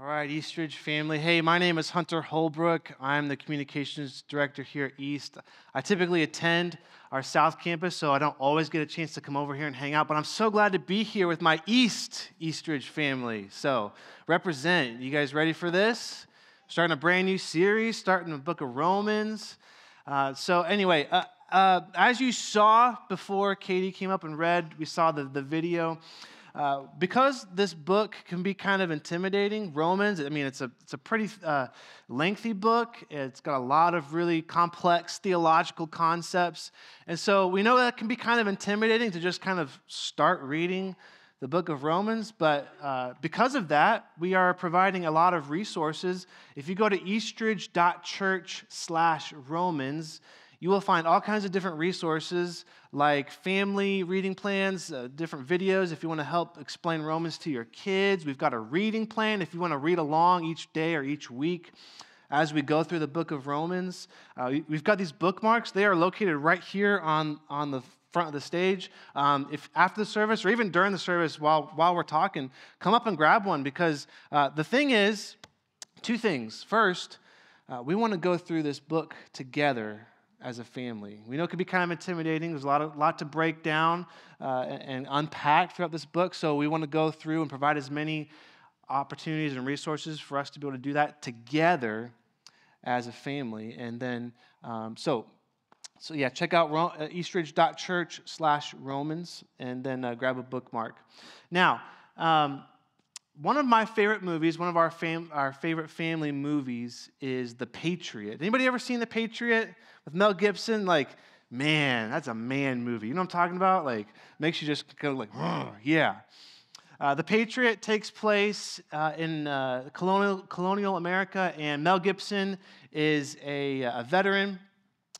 All right, Eastridge family. Hey, my name is Hunter Holbrook. I'm the communications director here at East. I typically attend our South campus, so I don't always get a chance to come over here and hang out, but I'm so glad to be here with my East Eastridge family. So, represent. You guys ready for this? Starting a brand new series, starting the book of Romans. Uh, so, anyway, uh, uh, as you saw before Katie came up and read, we saw the, the video. Uh, because this book can be kind of intimidating, Romans, I mean, it's a, it's a pretty uh, lengthy book. It's got a lot of really complex theological concepts. And so we know that can be kind of intimidating to just kind of start reading the book of Romans. But uh, because of that, we are providing a lot of resources. If you go to eastridge.church slash Romans, you will find all kinds of different resources like family reading plans, uh, different videos if you want to help explain Romans to your kids. We've got a reading plan if you want to read along each day or each week as we go through the book of Romans. Uh, we've got these bookmarks. They are located right here on, on the front of the stage. Um, if after the service or even during the service while, while we're talking, come up and grab one because uh, the thing is, two things. First, uh, we want to go through this book together as a family. We know it can be kind of intimidating. There's a lot, of, lot to break down uh, and, unpack throughout this book. So we want to go through and provide as many opportunities and resources for us to be able to do that together as a family. And then, um, so, so yeah, check out Ro- uh, eastridge.church slash Romans and then uh, grab a bookmark. Now, um, one of my favorite movies, one of our, fam- our favorite family movies is The Patriot. Anybody ever seen The Patriot with Mel Gibson? Like, man, that's a man movie. You know what I'm talking about? Like, makes you just go like, yeah. Uh, the Patriot takes place uh, in uh, colonial, colonial America, and Mel Gibson is a, a veteran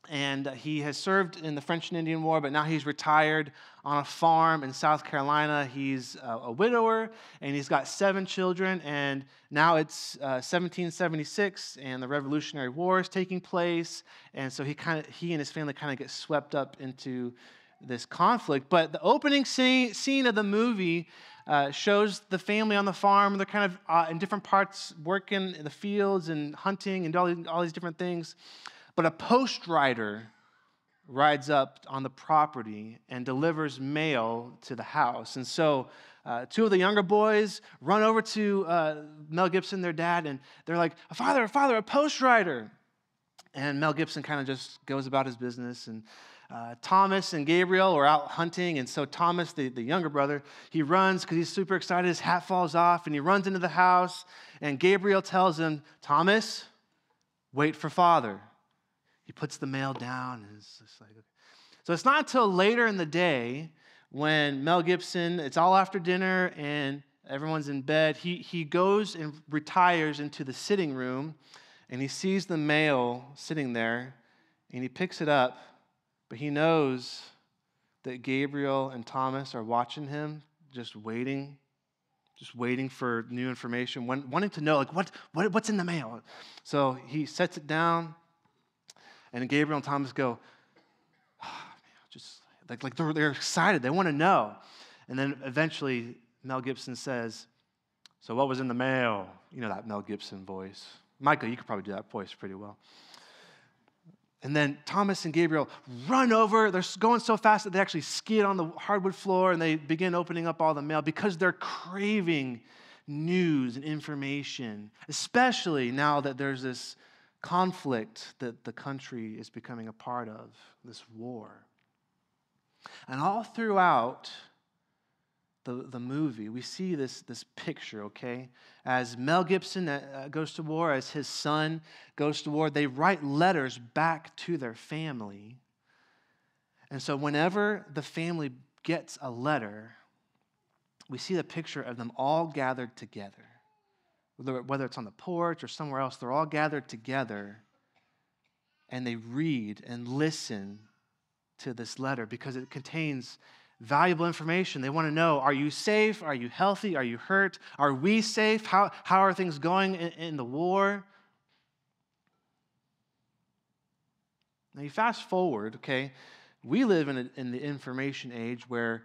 and he has served in the French and Indian War, but now he's retired on a farm in South Carolina. He's a, widower, and he's got seven children, and now it's uh, 1776, and the Revolutionary War is taking place, and so he kind of he and his family kind of get swept up into this conflict. But the opening scene, scene of the movie uh, shows the family on the farm. They're kind of uh, in different parts, working in the fields and hunting and all, all these different things. But a post rider rides up on the property and delivers mail to the house. And so uh, two of the younger boys run over to uh, Mel Gibson, their dad, and they're like, Father, father, a post rider. And Mel Gibson kind of just goes about his business. And uh, Thomas and Gabriel are out hunting. And so Thomas, the, the younger brother, he runs because he's super excited. His hat falls off and he runs into the house. And Gabriel tells him, Thomas, wait for father. He puts the mail down, and it's just like, okay. So it's not until later in the day when Mel Gibson, it's all after dinner and everyone's in bed, he, he goes and retires into the sitting room and he sees the mail sitting there and he picks it up, but he knows that Gabriel and Thomas are watching him, just waiting, just waiting for new information, wanting to know, like, what, what, what's in the mail? So he sets it down, and Gabriel and Thomas go, oh, just like, like they're, they're excited. They want to know. And then eventually, Mel Gibson says, So, what was in the mail? You know that Mel Gibson voice. Michael, you could probably do that voice pretty well. And then Thomas and Gabriel run over. They're going so fast that they actually skid on the hardwood floor and they begin opening up all the mail because they're craving news and information, especially now that there's this conflict that the country is becoming a part of, this war. And all throughout the, the movie, we see this, this picture, okay? As Mel Gibson uh, goes to war, as his son goes to war, they write letters back to their family. And so, whenever the family gets a letter, we see the picture of them all gathered together whether it's on the porch or somewhere else, they're all gathered together and they read and listen to this letter because it contains valuable information. They want to know are you safe? Are you healthy? Are you hurt? Are we safe? How, how are things going in, in the war? Now, you fast forward, okay? We live in, a, in the information age where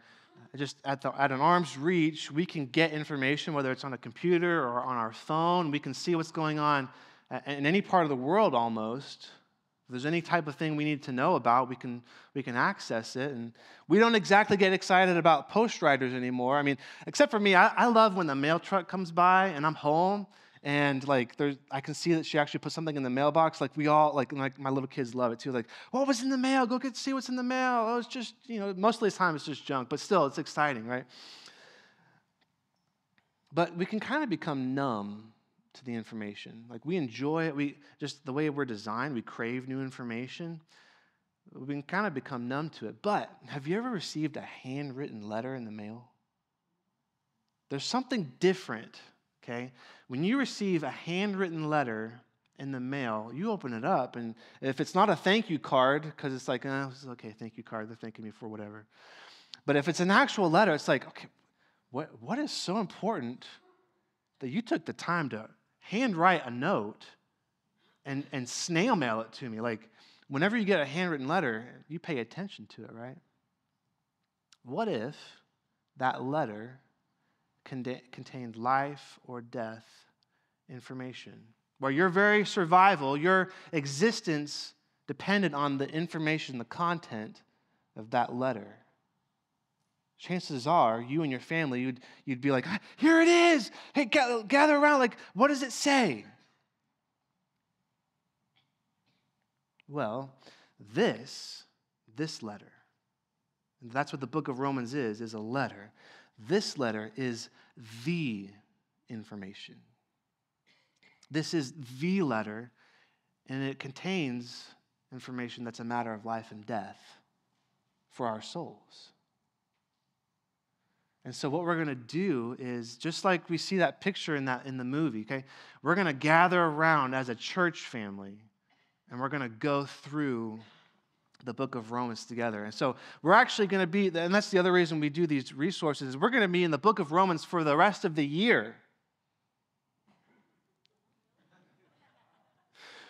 just at, the, at an arm's reach, we can get information, whether it's on a computer or on our phone. We can see what's going on uh, in any part of the world almost. If there's any type of thing we need to know about, we can, we can access it. And we don't exactly get excited about post riders anymore. I mean, except for me, I, I love when the mail truck comes by and I'm home and like there's i can see that she actually put something in the mailbox like we all like like my little kids love it too like what was in the mail go get see what's in the mail oh it's just you know most of the time it's just junk but still it's exciting right but we can kind of become numb to the information. Like we enjoy it. We just the way we're designed, we crave new information. We can kind of become numb to it. But have you ever received a handwritten letter in the mail? There's something different, okay? When you receive a handwritten letter in the mail, you open it up, and if it's not a thank you card, because it's like, oh, okay, thank you card, they're thanking me for whatever. But if it's an actual letter, it's like, okay, what, what is so important that you took the time to handwrite a note and, and snail mail it to me. Like, whenever you get a handwritten letter, you pay attention to it, right? What if that letter contained life or death information? Where your very survival, your existence depended on the information, the content of that letter chances are you and your family, you'd, you'd be like, ah, here it is. Hey, gather around. Like, what does it say? Well, this, this letter, that's what the book of Romans is, is a letter. This letter is the information. This is the letter, and it contains information that's a matter of life and death for our souls. And so what we're going to do is just like we see that picture in that in the movie, okay? We're going to gather around as a church family and we're going to go through the book of Romans together. And so we're actually going to be and that's the other reason we do these resources. is We're going to be in the book of Romans for the rest of the year.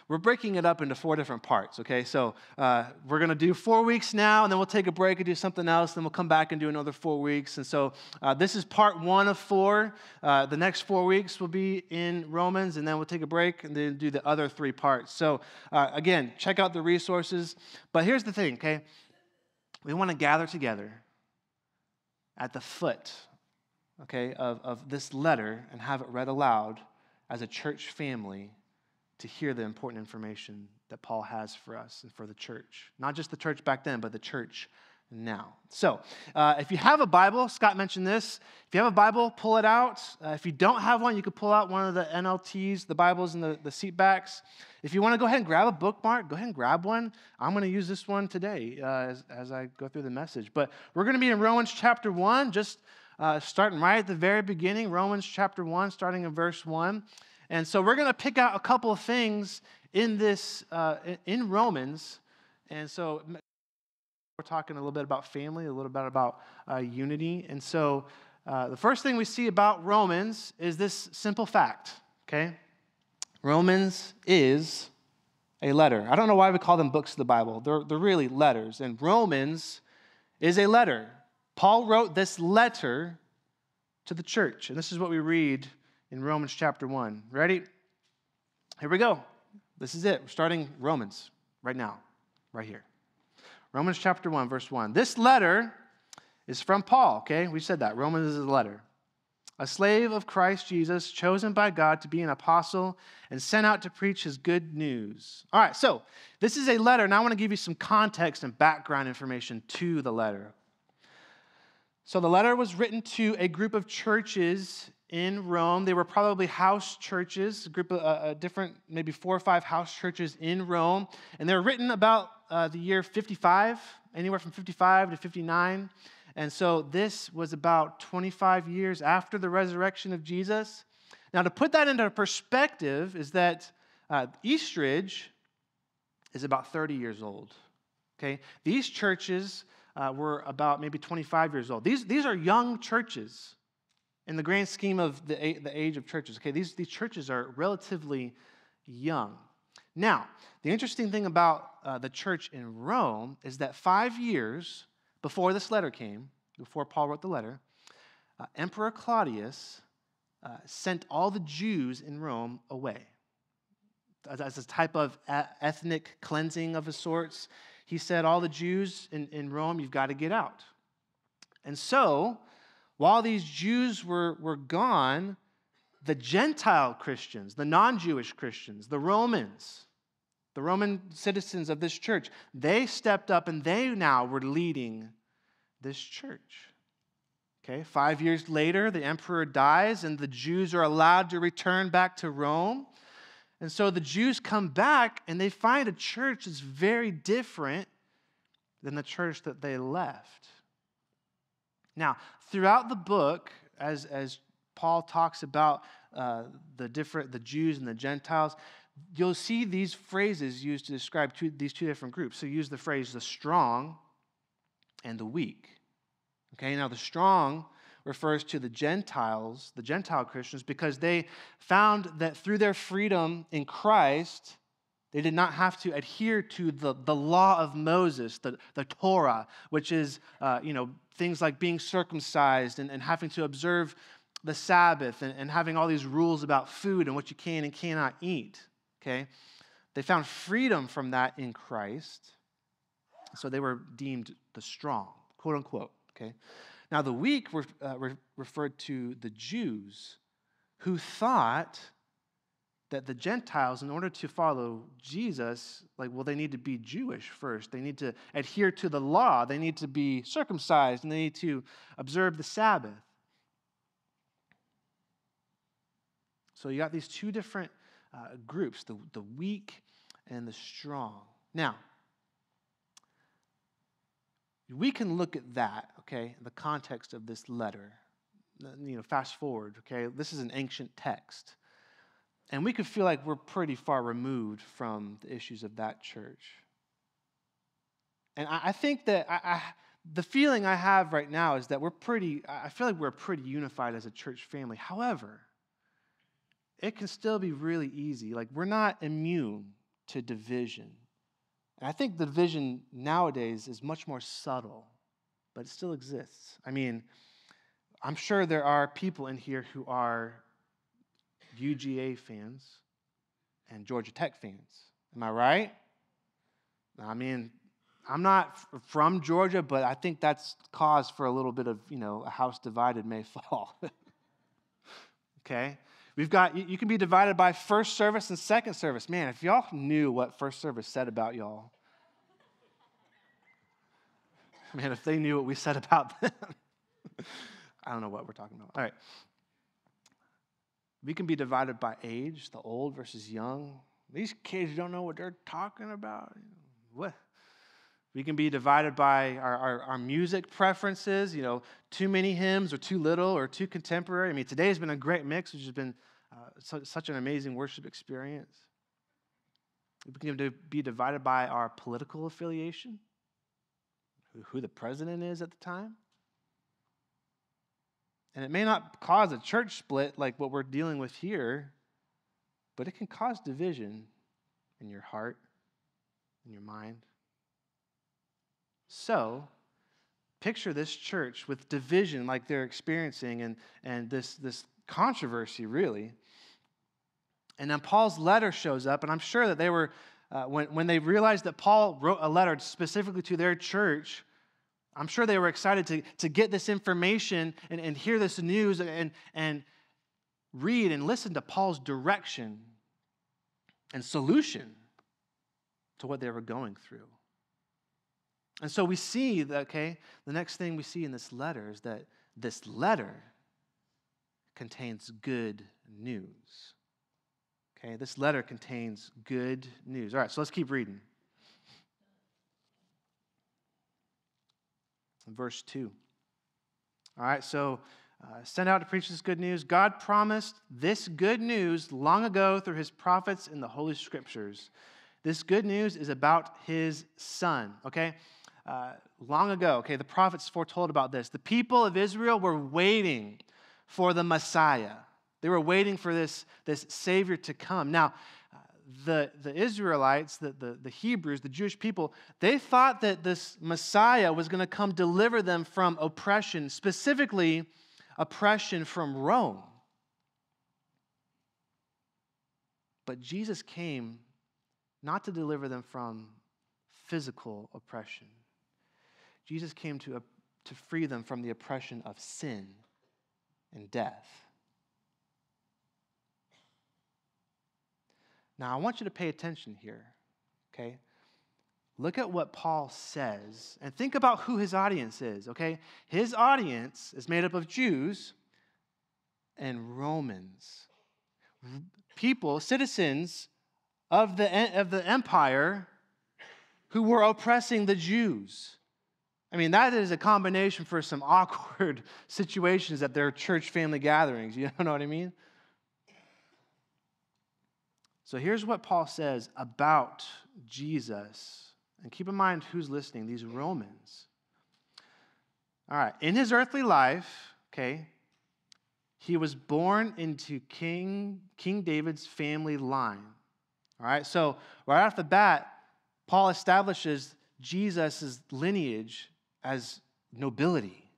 We're breaking it up into four different parts, okay? So uh, we're to do four weeks now, and then we'll take a break and do something else, then we'll come back and do another four weeks. And so uh, this is part one of four. Uh, the next four weeks will be in Romans, and then we'll take a break and then do the other three parts. So uh, again, check out the resources. But here's the thing, okay? We want to gather together at the foot, okay, of, of this letter and have it read aloud as a church family to hear the important information that Paul has for us and for the church. Not just the church back then, but the church now. So, uh, if you have a Bible, Scott mentioned this. If you have a Bible, pull it out. Uh, if you don't have one, you could pull out one of the NLTs, the Bibles in the, the seat backs. If you want to go ahead and grab a bookmark, go ahead and grab one. I'm going to use this one today uh, as, as I go through the message. But we're going to be in Romans chapter 1, just uh, starting right at the very beginning. Romans chapter 1, starting in verse 1. And so we're going to pick out a couple of things in this, uh, in Romans. And so we're talking a little bit about family, a little bit about uh, unity. And so uh, the first thing we see about Romans is this simple fact, okay? Romans is a letter. I don't know why we call them books of the Bible, they're, they're really letters. And Romans is a letter. Paul wrote this letter to the church. And this is what we read in Romans chapter 1. Ready? Here we go. This is it. We're starting Romans right now, right here. Romans chapter 1, verse 1. This letter is from Paul, okay? We said that. Romans is a letter. A slave of Christ Jesus, chosen by God to be an apostle and sent out to preach his good news. All right, so this is a letter. and I want to give you some context and background information to the letter. So the letter was written to a group of churches in Rome. They were probably house churches, a group of uh, uh, different, maybe four or five house churches in Rome. And they were written about uh, the year 55, anywhere from 55 to 59. And so this was about 25 years after the resurrection of Jesus. Now, to put that into perspective, is that uh, Eastridge is about 30 years old. Okay? These churches uh, were about maybe 25 years old. These, these are young churches in the grand scheme of the, the age of churches. Okay, these, these churches are relatively young. Now, the interesting thing about uh, the church in Rome is that five years before this letter came, before Paul wrote the letter, uh, Emperor Claudius uh, sent all the Jews in Rome away. As, a type of a- ethnic cleansing of a sorts, he said, All the Jews in, in Rome, you've got to get out. And so, while these Jews were, were gone, the Gentile Christians, the non Jewish Christians, the Romans, the Roman citizens of this church, they stepped up and they now were leading this church. Okay, five years later, the emperor dies and the Jews are allowed to return back to Rome. And so the Jews come back and they find a church that's very different than the church that they left. Now, throughout the book, as, as Paul talks about uh, the different the Jews and the Gentiles, you'll see these phrases used to describe two, these two different groups. So use the phrase the strong and the weak. Okay, now the strong refers to the Gentiles, the Gentile Christians, because they found that through their freedom in Christ, they did not have to adhere to the, the law of Moses, the, the Torah, which is, uh, you know, things like being circumcised and, and having to observe the Sabbath and, and having all these rules about food and what you can and cannot eat. Okay? They found freedom from that in Christ. So they were deemed the strong, quote unquote. Okay? Now, the weak were uh, re- referred to the Jews who thought that the Gentiles, in order to follow Jesus, like, well, they need to be Jewish first. They need to adhere to the law. They need to be circumcised and they need to observe the Sabbath. So you got these two different uh, groups the, the weak and the strong. Now, we can look at that, okay, in the context of this letter. You know, fast forward, okay, this is an ancient text. And we could feel like we're pretty far removed from the issues of that church. And I, I think that I, I, the feeling I have right now is that we're pretty, I feel like we're pretty unified as a church family. However, it can still be really easy. Like, we're not immune to division. And I think the division nowadays is much more subtle, but it still exists. I mean, I'm sure there are people in here who are UGA fans and Georgia Tech fans. Am I right? I mean, I'm not from Georgia, but I think that's cause for a little bit of, you know, a house divided may fall. okay? We've got, you can be divided by first service and second service. Man, if y'all knew what first service said about y'all, man, if they knew what we said about them, I don't know what we're talking about. All right. We can be divided by age, the old versus young. These kids don't know what they're talking about. What? We can be divided by our, our, our, music preferences, you know, too many hymns or too little or too contemporary. I mean, today has been a great mix, which has been uh, so, such an amazing worship experience. We can be divided by our political affiliation, who, who the president is at the time. And it may not cause a church split like what we're dealing with here, but it can cause division in your heart, in your mind. So, picture this church with division like they're experiencing and, and this, this controversy, really. And then Paul's letter shows up, and I'm sure that they were, uh, when, when they realized that Paul wrote a letter specifically to their church, I'm sure they were excited to, to get this information and, and hear this news and, and read and listen to Paul's direction and solution to what they were going through. And so we see that, okay, the next thing we see in this letter is that this letter contains good news. Okay, this letter contains good news. All right, so let's keep reading. Verse 2. All right, so uh, send out to preach this good news. God promised this good news long ago through his prophets in the Holy Scriptures. This good news is about his son, okay? uh, long ago, okay, the prophets foretold about this. The people of Israel were waiting for the Messiah. They were waiting for this, this Savior to come. Now, the, the Israelites, the, the, the Hebrews, the Jewish people, they thought that this Messiah was going to come deliver them from oppression, specifically oppression from Rome. But Jesus came not to deliver them from physical oppression. Jesus came to, uh, to free them from the oppression of sin and death. Now, I want you to pay attention here, okay? Look at what Paul says and think about who his audience is, okay? His audience is made up of Jews and Romans. People, citizens of the, of the empire who were oppressing the Jews. I mean, that is a combination for some awkward situations at their church family gatherings. You know what I mean? So here's what Paul says about Jesus. And keep in mind who's listening these Romans. All right, in his earthly life, okay, he was born into King, King David's family line. All right, so right off the bat, Paul establishes Jesus' lineage as nobility.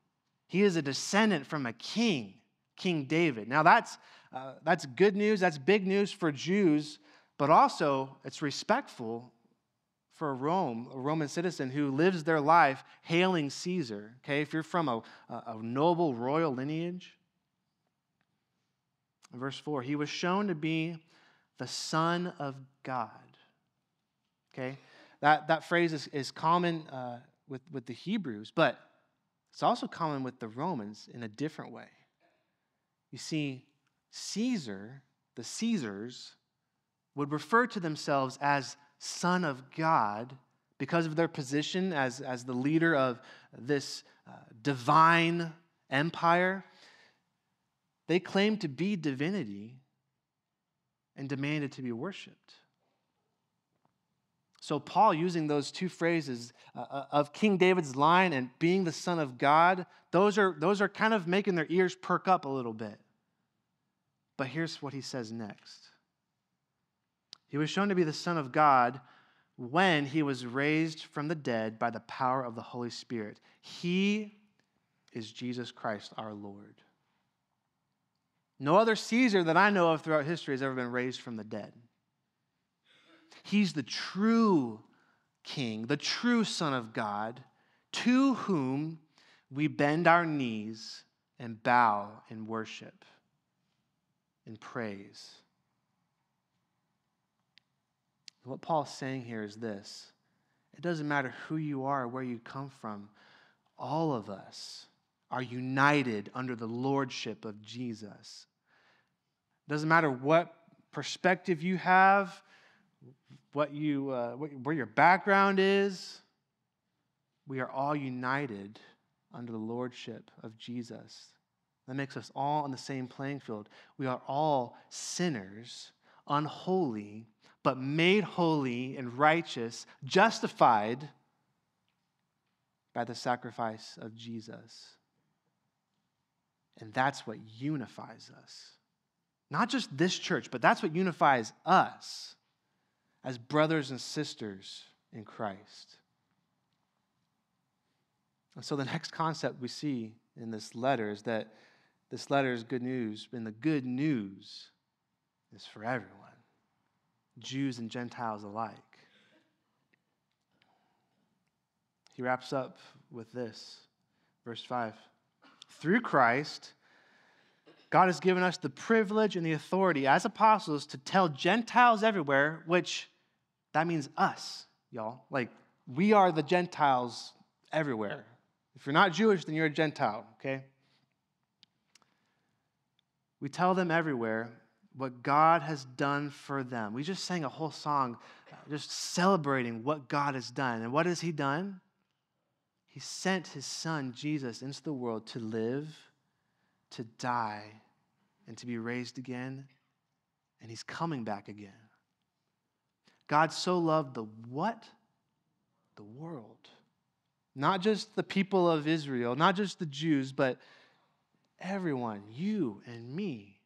He is a descendant from a king, King David. Now, that's, uh, that's good news, that's big news for Jews, but also it's respectful for Rome, a Roman citizen who lives their life hailing Caesar. Okay, if you're from a, a noble royal lineage. Verse 4 He was shown to be the Son of God. Okay? That, that phrase is, is common uh, with, with the Hebrews, but it's also common with the Romans in a different way. You see, Caesar, the Caesars, would refer to themselves as Son of God because of their position as, as the leader of this uh, divine empire. They claimed to be divinity and demanded to be worshiped. So, Paul, using those two phrases uh, uh, of King David's line and being the Son of God, those are, those are kind of making their ears perk up a little bit. But here's what he says next He was shown to be the Son of God when he was raised from the dead by the power of the Holy Spirit. He is Jesus Christ our Lord. No other Caesar that I know of throughout history has ever been raised from the dead. He's the true King, the true Son of God, to whom we bend our knees and bow in worship and praise. What Paul's saying here is this it doesn't matter who you are where you come from, all of us are united under the lordship of Jesus. It doesn't matter what perspective you have, what you, uh, where your background is, we are all united under the lordship of Jesus. That makes us all on the same playing field. We are all sinners, unholy, but made holy and righteous, justified by the sacrifice of Jesus. And that's what unifies us. Not just this church, but that's what unifies us as brothers and sisters in Christ. And so the next concept we see in this letter is that this letter is good news, and the good news is for everyone, Jews and Gentiles alike. He wraps up with this, verse 5. Through Christ, God has given us the privilege and the authority as apostles to tell Gentiles everywhere, which that means us, y'all. Like, we are the Gentiles everywhere. If you're not Jewish, then you're a Gentile, okay? We tell them everywhere what God has done for them. We just sang a whole song uh, just celebrating what God has done. And what has He done? He sent His Son, Jesus, into the world to live to die and to be raised again, and he's coming back again. God so loved the what? The world. Not just the people of Israel, not just the Jews, but everyone, you and me.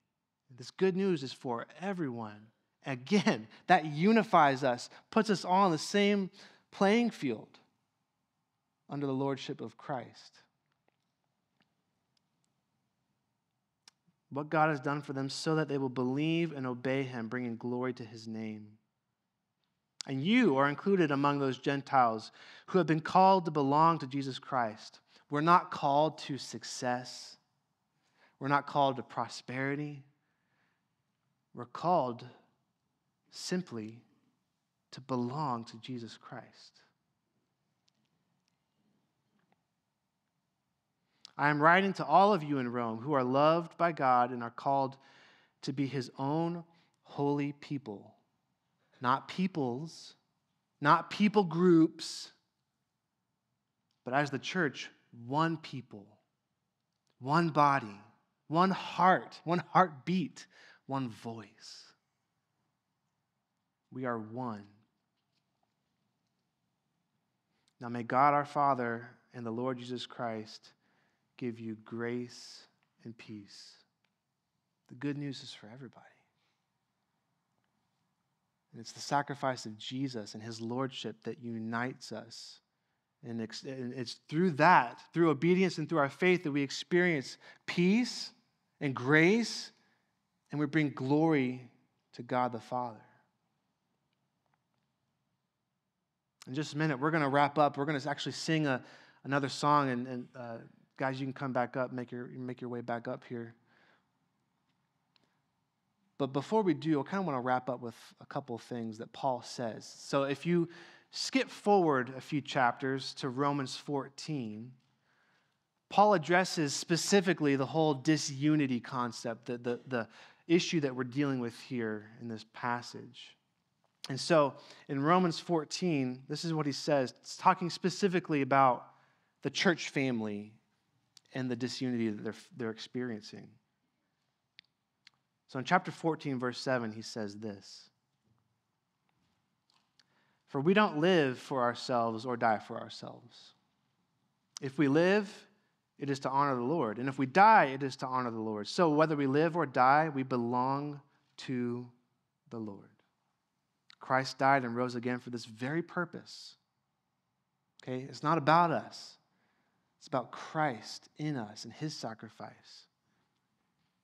This good news is for everyone, Again, that unifies us, puts us all on the same playing field under the lordship of Christ. What God has done for them so that they will believe and obey him, bringing glory to his name. And you are included among those Gentiles who have been called to belong to Jesus Christ. We're not called to success. We're not called to prosperity. We're called simply to belong to Jesus Christ. I am writing to all of you in Rome who are loved by God and are called to be his own holy people, not peoples, not people groups, but as the church, one people, one body, one heart, one heartbeat, one voice. We are one. Now may God our Father and the Lord Jesus Christ give you grace and peace. The good news is for everybody. And it's the sacrifice of Jesus and his lordship that unites us. And it's through that, through obedience and through our faith, that we experience peace and grace, and we bring glory to God the Father. In just a minute, we're going to wrap up. We're going to actually sing a, another song. And, and uh, guys, you can come back up, make your, make your way back up here. But before we do, I kind of want to wrap up with a couple of things that Paul says. So if you skip forward a few chapters to Romans 14, Paul addresses specifically the whole disunity concept, the, the, the issue that we're dealing with here in this passage. And so in Romans 14, this is what he says. It's talking specifically about the church family and the disunity that they're, they're experiencing. So in chapter 14, verse 7, he says this For we don't live for ourselves or die for ourselves. If we live, it is to honor the Lord. And if we die, it is to honor the Lord. So whether we live or die, we belong to the Lord. Christ died and rose again for this very purpose. Okay? It's not about us, it's about Christ in us and his sacrifice.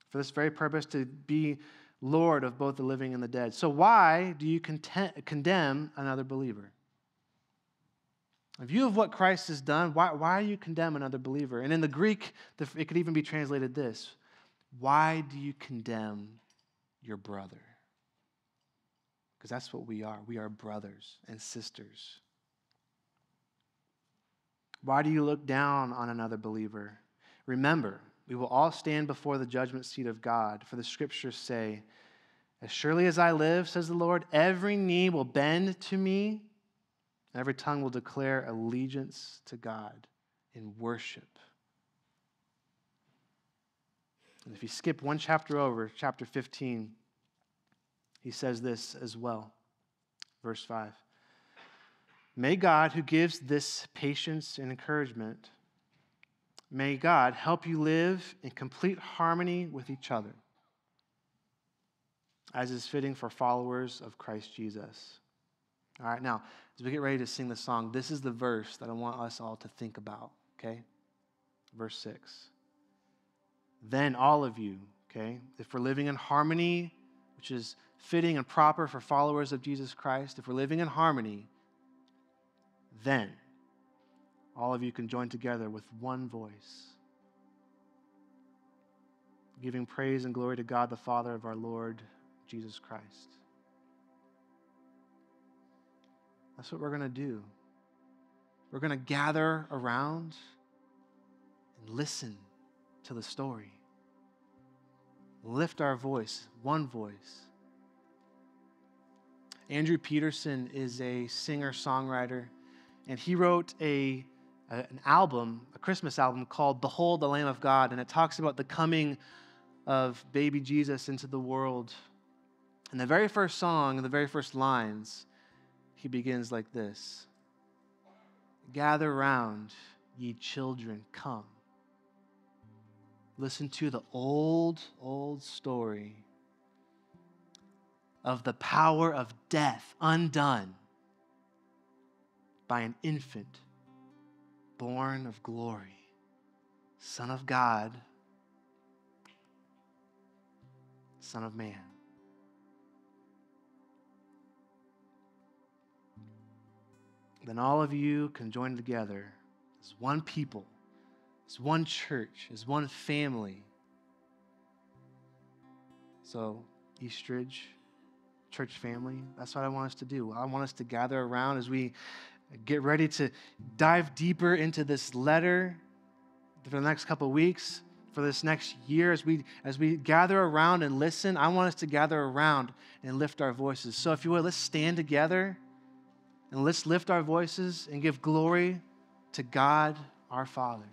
For this very purpose, to be Lord of both the living and the dead. So, why do you content, condemn another believer? In view of what Christ has done, why, why do you condemn another believer? And in the Greek, it could even be translated this Why do you condemn your brother? because that's what we are. We are brothers and sisters. Why do you look down on another believer? Remember, we will all stand before the judgment seat of God, for the scriptures say, As surely as I live, says the Lord, every knee will bend to me, and every tongue will declare allegiance to God in worship. And if you skip one chapter over, chapter 15, he says this as well. Verse 5. May God, who gives this patience and encouragement, may God help you live in complete harmony with each other, as is fitting for followers of Christ Jesus. All right, now, as we get ready to sing the song, this is the verse that I want us all to think about, okay? Verse 6. Then all of you, okay, if we're living in harmony, which is fitting and proper for followers of Jesus Christ, if we're living in harmony, then all of you can join together with one voice, giving praise and glory to God the Father of our Lord Jesus Christ. That's what we're going to do. We're going to gather around and listen to the story. Lift our voice, one voice Andrew Peterson is a singer songwriter, and he wrote a, a, an album, a Christmas album called Behold the Lamb of God, and it talks about the coming of baby Jesus into the world. And the very first song, the very first lines, he begins like this Gather round, ye children, come. Listen to the old, old story of the power of death undone by an infant born of glory, Son of God, Son of Man. Then all of you can join together as one people, as one church, as one family. So, Eastridge, church family, that's what I want us to do. I want us to gather around as we get ready to dive deeper into this letter for the next couple weeks for this next year as we as we gather around and listen i want us to gather around and lift our voices so if you would let's stand together and let's lift our voices and give glory to god our father